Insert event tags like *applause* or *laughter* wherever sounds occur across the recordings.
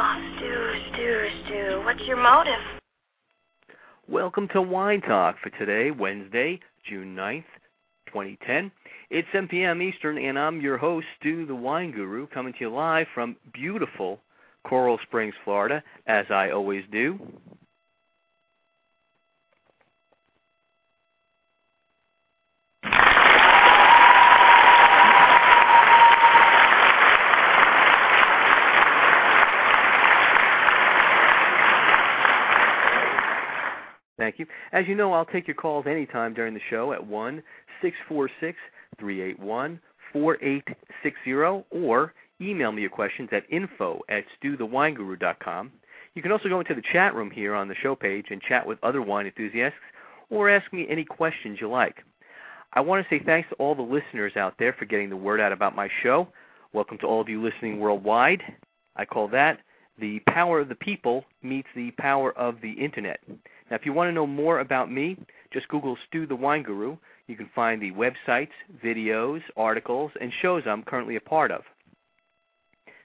Oh, Stu, Stu, Stu, what's your motive? Welcome to Wine Talk for today, Wednesday, June 9th, 2010. It's 7 p.m. Eastern, and I'm your host, Stu the Wine Guru, coming to you live from beautiful Coral Springs, Florida, as I always do. Thank you. As you know, I'll take your calls anytime during the show at 1 646 381 4860 or email me your questions at info at stuthewineguru.com. You can also go into the chat room here on the show page and chat with other wine enthusiasts or ask me any questions you like. I want to say thanks to all the listeners out there for getting the word out about my show. Welcome to all of you listening worldwide. I call that the power of the people meets the power of the internet. Now, if you want to know more about me, just Google Stu the Wine Guru. You can find the websites, videos, articles, and shows I'm currently a part of.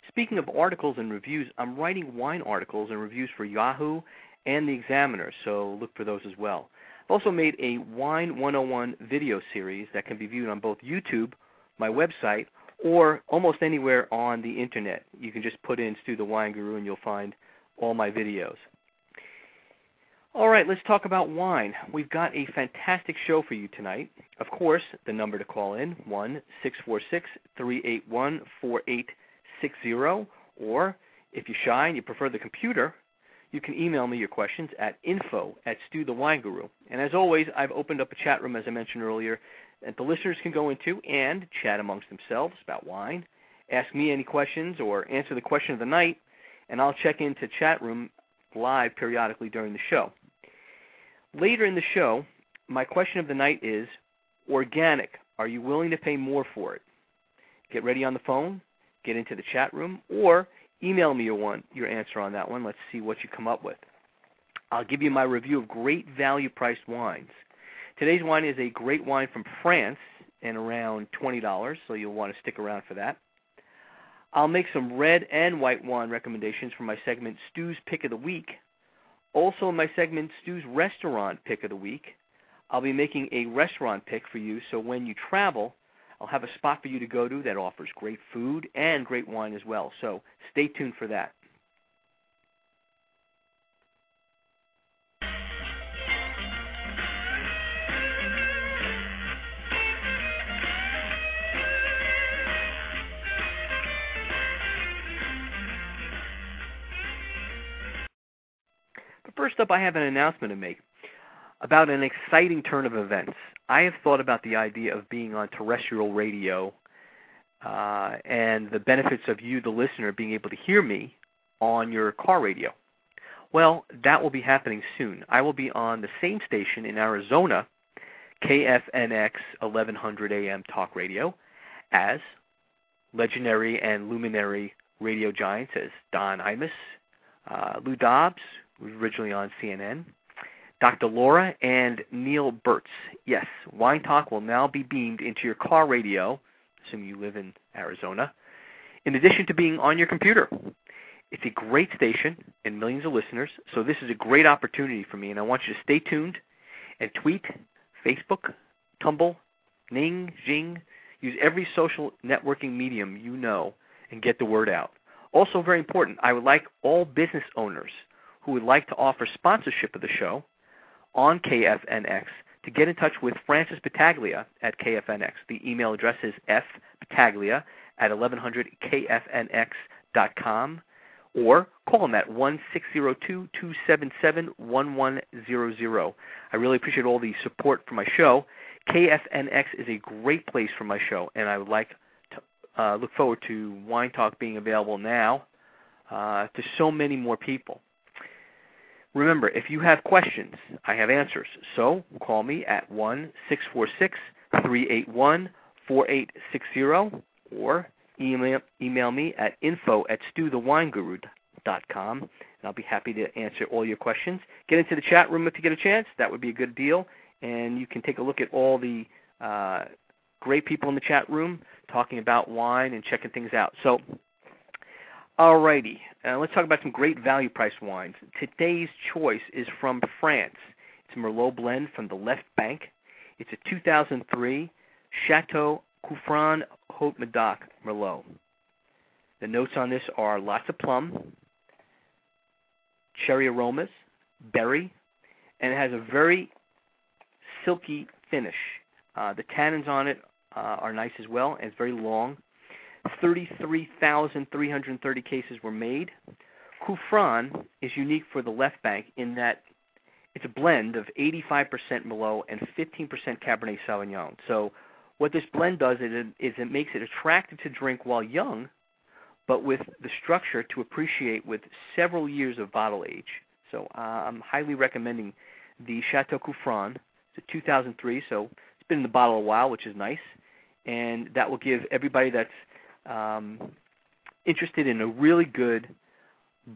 Speaking of articles and reviews, I'm writing wine articles and reviews for Yahoo and The Examiner, so look for those as well. I've also made a Wine 101 video series that can be viewed on both YouTube, my website, or almost anywhere on the internet. You can just put in Stu the Wine Guru and you'll find all my videos. All right, let's talk about wine. We've got a fantastic show for you tonight. Of course, the number to call in, 1-646-381-4860, or if you're shy and you prefer the computer, you can email me your questions at info at stuthewineguru. And as always, I've opened up a chat room, as I mentioned earlier, that the listeners can go into and chat amongst themselves about wine, ask me any questions, or answer the question of the night, and I'll check into chat room live periodically during the show. Later in the show, my question of the night is organic. Are you willing to pay more for it? Get ready on the phone, get into the chat room, or email me your one your answer on that one. Let's see what you come up with. I'll give you my review of great value priced wines. Today's wine is a great wine from France and around $20, so you'll want to stick around for that. I'll make some red and white wine recommendations for my segment Stu's Pick of the Week. Also, in my segment Stu's Restaurant Pick of the Week, I'll be making a restaurant pick for you so when you travel, I'll have a spot for you to go to that offers great food and great wine as well. So stay tuned for that. First up, I have an announcement to make about an exciting turn of events. I have thought about the idea of being on terrestrial radio uh, and the benefits of you, the listener, being able to hear me on your car radio. Well, that will be happening soon. I will be on the same station in Arizona, KFNX 1100 AM talk radio, as legendary and luminary radio giants as Don Imus, uh, Lou Dobbs, originally on CNN, Dr. Laura, and Neal Boortz. Yes, Wine Talk will now be beamed into your car radio, assuming you live in Arizona, in addition to being on your computer. It's a great station and millions of listeners, so this is a great opportunity for me, and I want you to stay tuned and tweet, Facebook, Tumblr, Ning, Jing, use every social networking medium you know and get the word out. Also, very important, I would like all business owners who would like to offer sponsorship of the show on KFNX to get in touch with Francis Battaglia at KFNX. The email address is fbattaglia at 1100kfnx.com, or call him at one six zero two two seven seven one one zero zero. I really appreciate all the support for my show. KFNX is a great place for my show, and I would like to uh, look forward to Wine Talk being available now uh, to so many more people. Remember, if you have questions, I have answers. So call me at one six four six three eight one four eight six zero or email, email me at info at stuthewineguru.com, and I'll be happy to answer all your questions. Get into the chat room if you get a chance. That would be a good deal. And you can take a look at all the uh, great people in the chat room talking about wine and checking things out. So, alrighty, uh, let's talk about some great value price wines. Today's choice is from France. It's a Merlot blend from the Left Bank. It's a 2003 Chateau Coufran Haut Medoc Merlot. The notes on this are lots of plum, cherry aromas, berry, and it has a very silky finish. Uh, the tannins on it uh, are nice as well, and it's very long. 33,330 cases were made. Coufran is unique for the left bank in that it's a blend of 85% Merlot and 15% Cabernet Sauvignon. So what this blend does is it, is it makes it attractive to drink while young, but with the structure to appreciate with several years of bottle age. So uh, I'm highly recommending the Chateau Coufran. It's a 2003, so it's been in the bottle a while, which is nice, and that will give everybody that's um, interested in a really good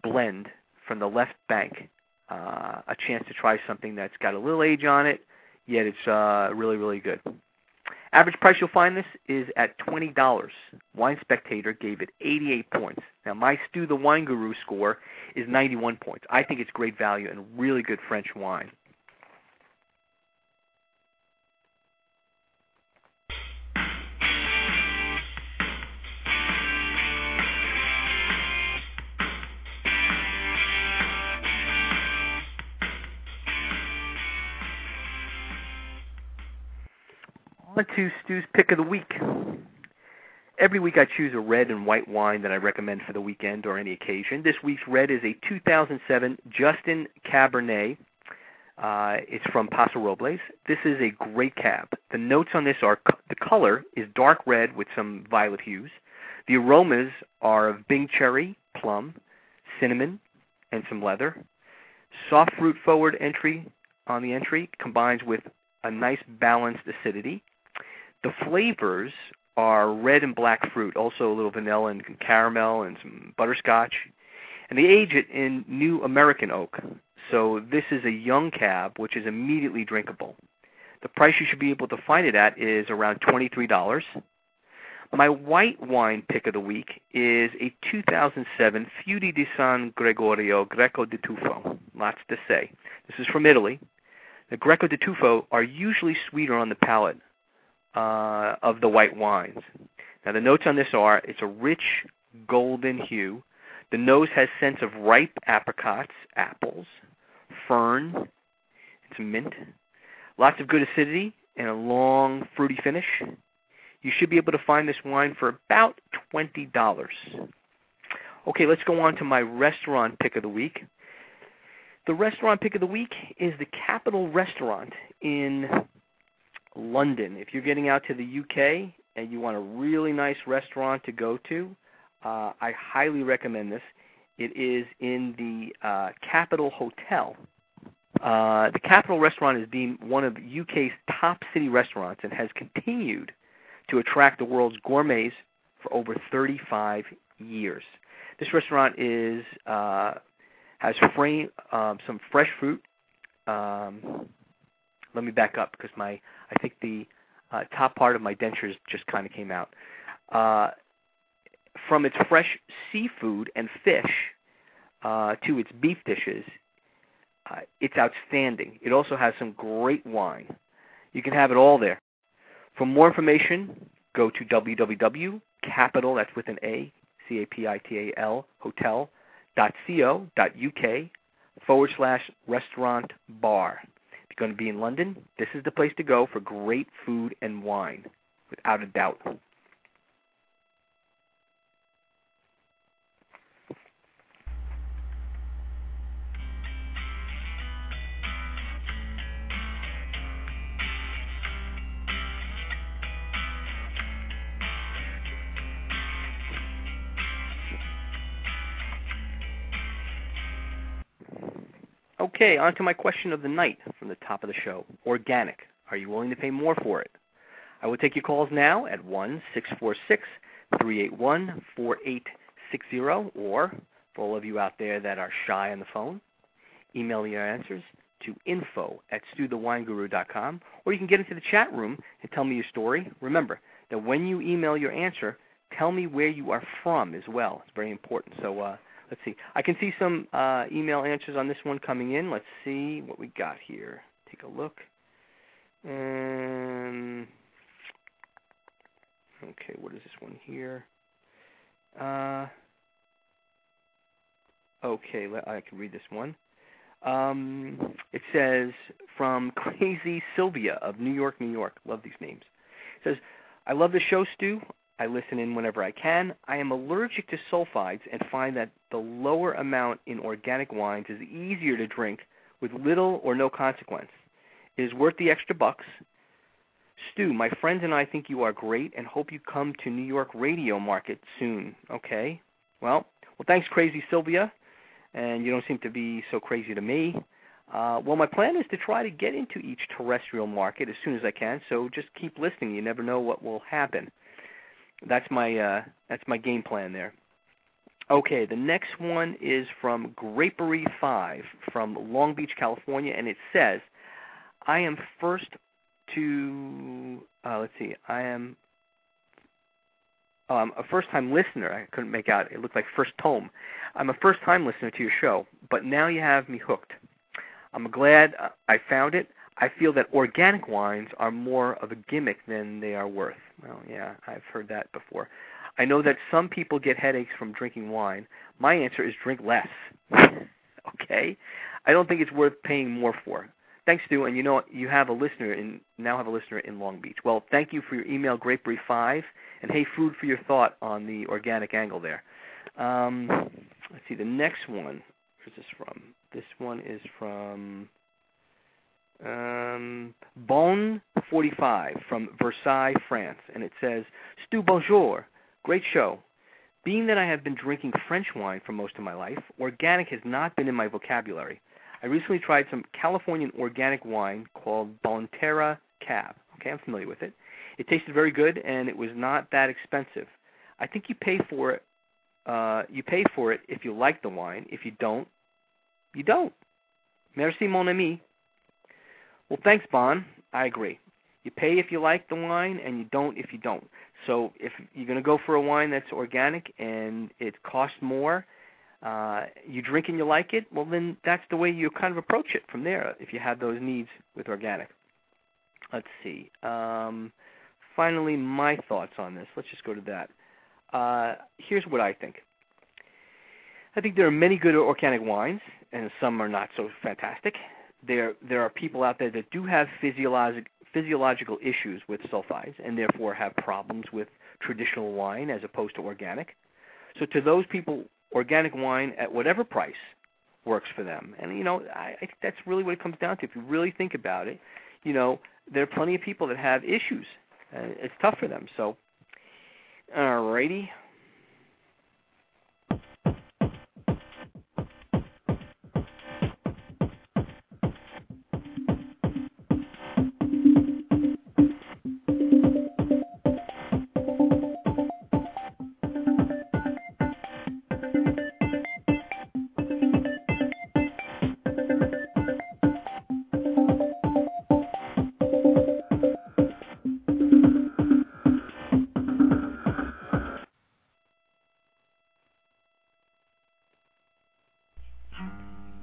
blend from the left bank uh, a chance to try something that's got a little age on it, yet it's uh, really, really good. Average price you'll find this is at twenty dollars. Wine Spectator gave it 88 points. Now my Stu the Wine Guru score is 91 points. I think it's great value and really good French wine. On to Stu's pick of the week. Every week I choose a red and white wine that I recommend for the weekend or any occasion. This week's red is a 2007 Justin Cabernet. Uh, it's from Paso Robles. This is a great cab. The notes on this are the color is dark red with some violet hues. The aromas are of Bing cherry, plum, cinnamon, and some leather. Soft fruit forward entry on the entry combines with a nice balanced acidity. The flavors are red and black fruit, also a little vanilla and caramel and some butterscotch. And they age it in new American oak. So this is a young cab, which is immediately drinkable. The price you should be able to find it at is around $23. My white wine pick of the week is a 2007 Feudi di San Gregorio Greco di Tufo. Lots to say. This is from Italy. The Greco di Tufo are usually sweeter on the palate uh, of the white wines. Now the notes on this are it's a rich golden hue. The nose has scents of ripe apricots, apples, fern, it's mint. Lots of good acidity and a long fruity finish. You should be able to find this wine for about twenty dollars. Okay, let's go on to my restaurant pick of the week. The restaurant pick of the week is the Capital Restaurant in London. If you're getting out to the UK and you want a really nice restaurant to go to, uh, I highly recommend this. It is in the uh, Capital Hotel. Uh, the Capital Restaurant is deemed one of UK's top city restaurants and has continued to attract the world's gourmets for over 35 years. This restaurant is uh, has frame, um, some fresh fruit. Um, let me back up because my I think the uh, top part of my dentures just kind of came out. Uh, from its fresh seafood and fish uh, to its beef dishes, uh, it's outstanding. It also has some great wine. You can have it all there. For more information, go to www.capital, that's with an A, C-A-P-I-T-A-L, hotel, dot co, dot uk, forward slash restaurant bar going to be in London, this is the place to go for great food and wine, without a doubt. Okay, on to my question of the night from the top of the show. Organic. Are you willing to pay more for it? I will take your calls now at 1 646 381 4860, or for all of you out there that are shy on the phone, email your answers to info at stuthewineguru.com, or you can get into the chat room and tell me your story. Remember that when you email your answer, tell me where you are from as well. It's very important. So uh, let's see. I can see some uh, email answers on this one coming in. Let's see what we got here. Take a look. Um, okay, what is this one here? Uh, okay, I can read this one. Um, it says from *laughs* Crazy Sylvia of New York, New York. Love these names. It says, I love the show, Stu. I listen in whenever I can. I am allergic to sulfides and find that the lower amount in organic wines is easier to drink with little or no consequence. It is worth the extra bucks. Stu, my friends and I think you are great and hope you come to New York radio market soon. Okay? Well, well thanks Crazy Sylvia and you don't seem to be so crazy to me. Uh, well, my plan is to try to get into each terrestrial market as soon as I can. So just keep listening. You never know what will happen. That's my uh, that's my game plan there. Okay, the next one is from Grapery Five from Long Beach, California, and it says, "I am first to uh, let's see, I am um, a first-time listener. I couldn't make out. It looked like first tome. I'm a first-time listener to your show, but now you have me hooked. I'm glad uh, I found it. I feel that organic wines are more of a gimmick than they are worth. Well, yeah, I've heard that before. I know that some people get headaches from drinking wine. My answer is drink less. *laughs* okay? I don't think it's worth paying more for. Thanks, Stu. And you know you have a listener in now have a listener in Long Beach. Well, thank you for your email, Grapery5, and hey, food for your thought on the organic angle there. Um, let's see, the next one. Where's this from? This one is from um, Bon45 from Versailles, France, and it says, Stu, bonjour. Great show. Being that I have been drinking French wine for most of my life, organic has not been in my vocabulary. I recently tried some Californian organic wine called Bonterra Cab. Okay, I'm familiar with it. It tasted very good, and it was not that expensive. I think you pay for it. Uh, you pay for it if you like the wine. If you don't, you don't. Merci, mon ami. Well, thanks, Bon. I agree. You pay if you like the wine, and you don't if you don't. So if you're going to go for a wine that's organic and it costs more, uh, you drink and you like it, well, then that's the way you kind of approach it from there if you have those needs with organic. Let's see. Um, finally, my thoughts on this. Let's just go to that. Uh, here's what I think. I think there are many good organic wines, and some are not so fantastic. There, there are people out there that do have physiologic, physiological issues with sulfides, and therefore have problems with traditional wine as opposed to organic. So, to those people, organic wine at whatever price works for them. And you know, I, I think that's really what it comes down to. If you really think about it, you know, there are plenty of people that have issues it's tough for them. So, alrighty.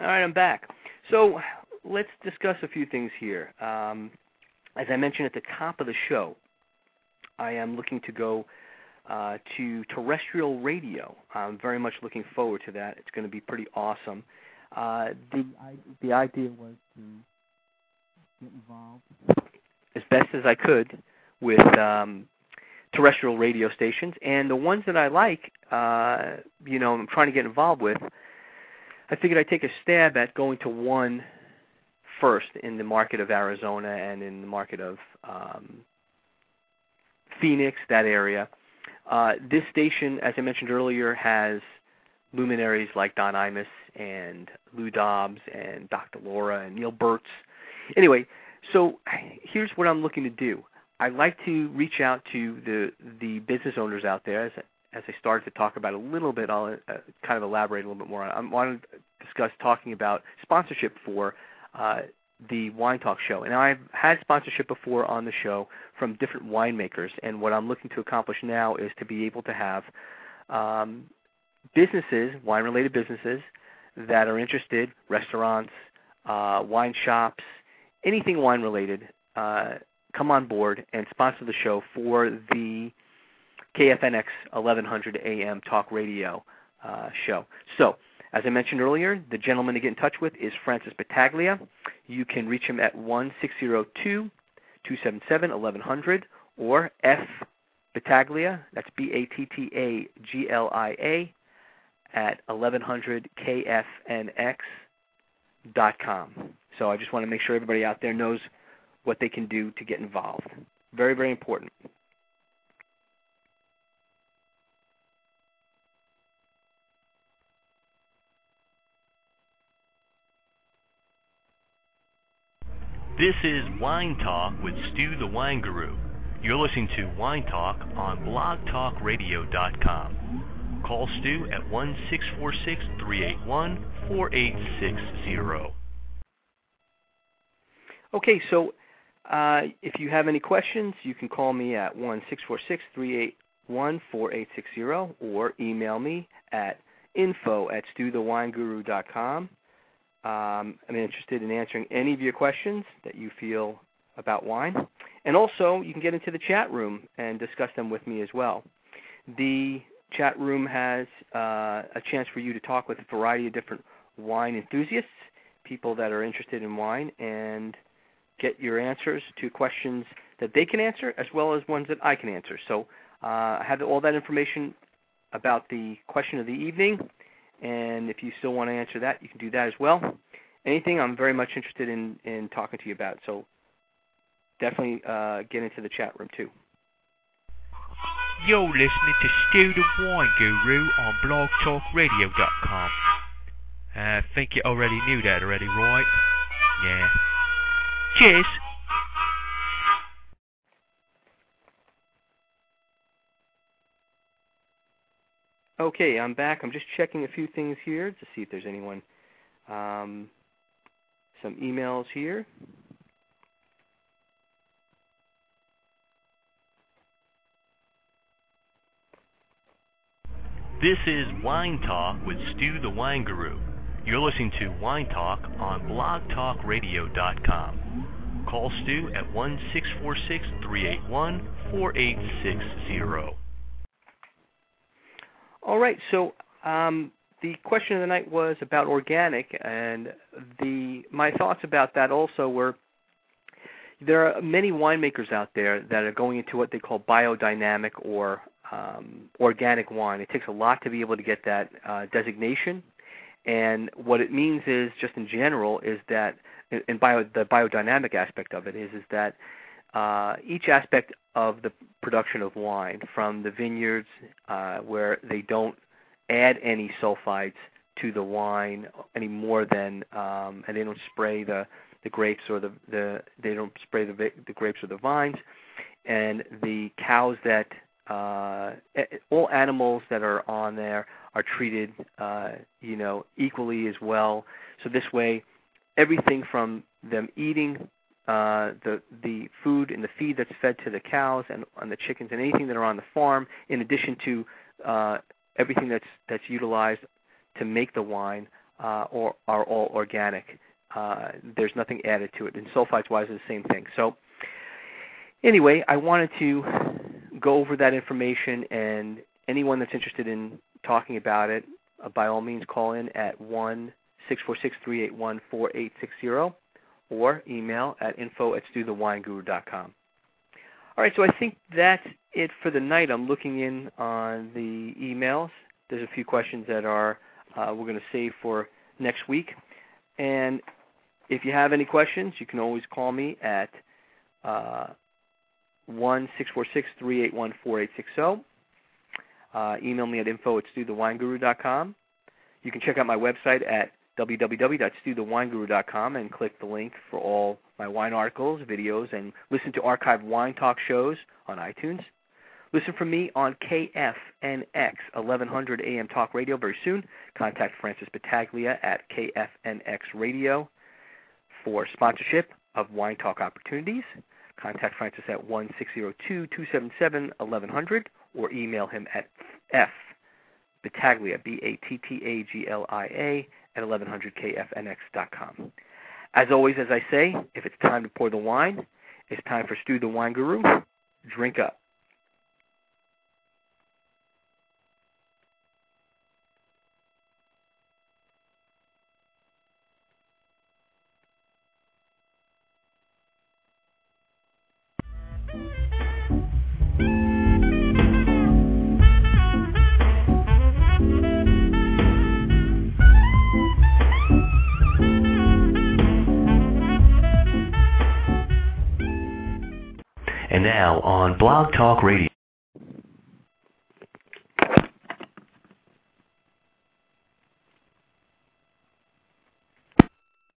All right, I'm back. So let's discuss a few things here. Um, as I mentioned at the top of the show, I am looking to go uh, to terrestrial radio. I'm very much looking forward to that. It's going to be pretty awesome. Uh, the the idea was to get involved as best as I could with um, terrestrial radio stations, and the ones that I like, uh, you know, I'm trying to get involved with. I figured I'd take a stab at going to one first in the market of Arizona and in the market of um, Phoenix, that area. Uh, this station, as I mentioned earlier, has luminaries like Don Imus and Lou Dobbs and Dr. Laura and Neal Boortz. Anyway, so here's what I'm looking to do. I'd like to reach out to the the business owners out there as as I started to talk about a little bit. I'll uh, kind of elaborate a little bit more. I want discuss talking about sponsorship for uh, the Wine Talk show. And I've had sponsorship before on the show from different winemakers. And what I'm looking to accomplish now is to be able to have um, businesses, wine-related businesses, that are interested, restaurants, uh, wine shops, anything wine-related, uh, come on board and sponsor the show for the KFNX 1100 AM Talk Radio uh, show. So, as I mentioned earlier, the gentleman to get in touch with is Francis Battaglia. You can reach him at 1602 277 1100 or F Battaglia, that's B A T T A G L I A, at 1100kfnx.com. So I just want to make sure everybody out there knows what they can do to get involved. Very, very important. This is Wine Talk with Stu the Wine Guru. You're listening to Wine Talk on blogtalkradio.com. Call Stu at 1 646 381 4860. Okay, so uh, if you have any questions, you can call me at 1 646 381 4860 or email me at info at stuthewineguru.com. Um, I'm interested in answering any of your questions that you feel about wine. And also, you can get into the chat room and discuss them with me as well. The chat room has uh, a chance for you to talk with a variety of different wine enthusiasts, people that are interested in wine, and get your answers to questions that they can answer as well as ones that I can answer. So uh, I have all that information about the question of the evening, and if you still want to answer that, you can do that as well. Anything I'm very much interested in, in talking to you about. So definitely uh, get into the chat room too. You're listening to Stu the Wine Guru on blogtalkradio.com. Uh, I think you already knew that already, right? Yeah. Cheers. Okay, I'm back. I'm just checking a few things here to see if there's anyone. Um, some emails here. This is Wine Talk with Stu the Wine Guru. You're listening to Wine Talk on blogtalkradio.com. Call Stu at 1 646 381 4860. All right, so um, the question of the night was about organic, and the my thoughts about that also were there are many winemakers out there that are going into what they call biodynamic or um, organic wine. It takes a lot to be able to get that uh, designation, and what it means is, just in general, is that in bio, the biodynamic aspect of it is is that uh, each aspect of the production of wine, from the vineyards uh, where they don't add any sulfites to the wine any more than, um, and they don't spray the the grapes or the the they don't spray the the grapes or the vines, and the cows that uh, all animals that are on there are treated, uh, you know, equally as well. So this way, everything from them eating uh, the the food and the feed that's fed to the cows and on the chickens and anything that are on the farm, in addition to uh, everything that's that's utilized to make the wine, uh, or are all organic. Uh, there's nothing added to it. And sulfites wise, is the same thing. So anyway, I wanted to go over that information, and anyone that's interested in talking about it, uh, by all means, call in at one 1-646-381-4860 or email at info at stuthewineguru.com. All right, so I think that's it for the night. I'm looking in on the emails. There's a few questions that are uh, we're going to save for next week. And if you have any questions, you can always call me at uh, 1-646-381-4860. Uh, email me at info at stuthewineguru.com. You can check out my website at www.stuthewineguru.com and click the link for all my wine articles, videos, and listen to archived wine talk shows on iTunes. Listen for me on KFNX 1100 AM Talk Radio very soon. Contact Francis Battaglia at KFNX Radio for sponsorship of Wine Talk opportunities. Contact Francis at 1-602-277-1100 or email him at f Battaglia, B-A-T-T-A-G-L-I-A, at 1100kfnx.com. As always, as I say, if it's time to pour the wine, it's time for Stu the Wine Guru. Drink up. Now on Blog Talk Radio.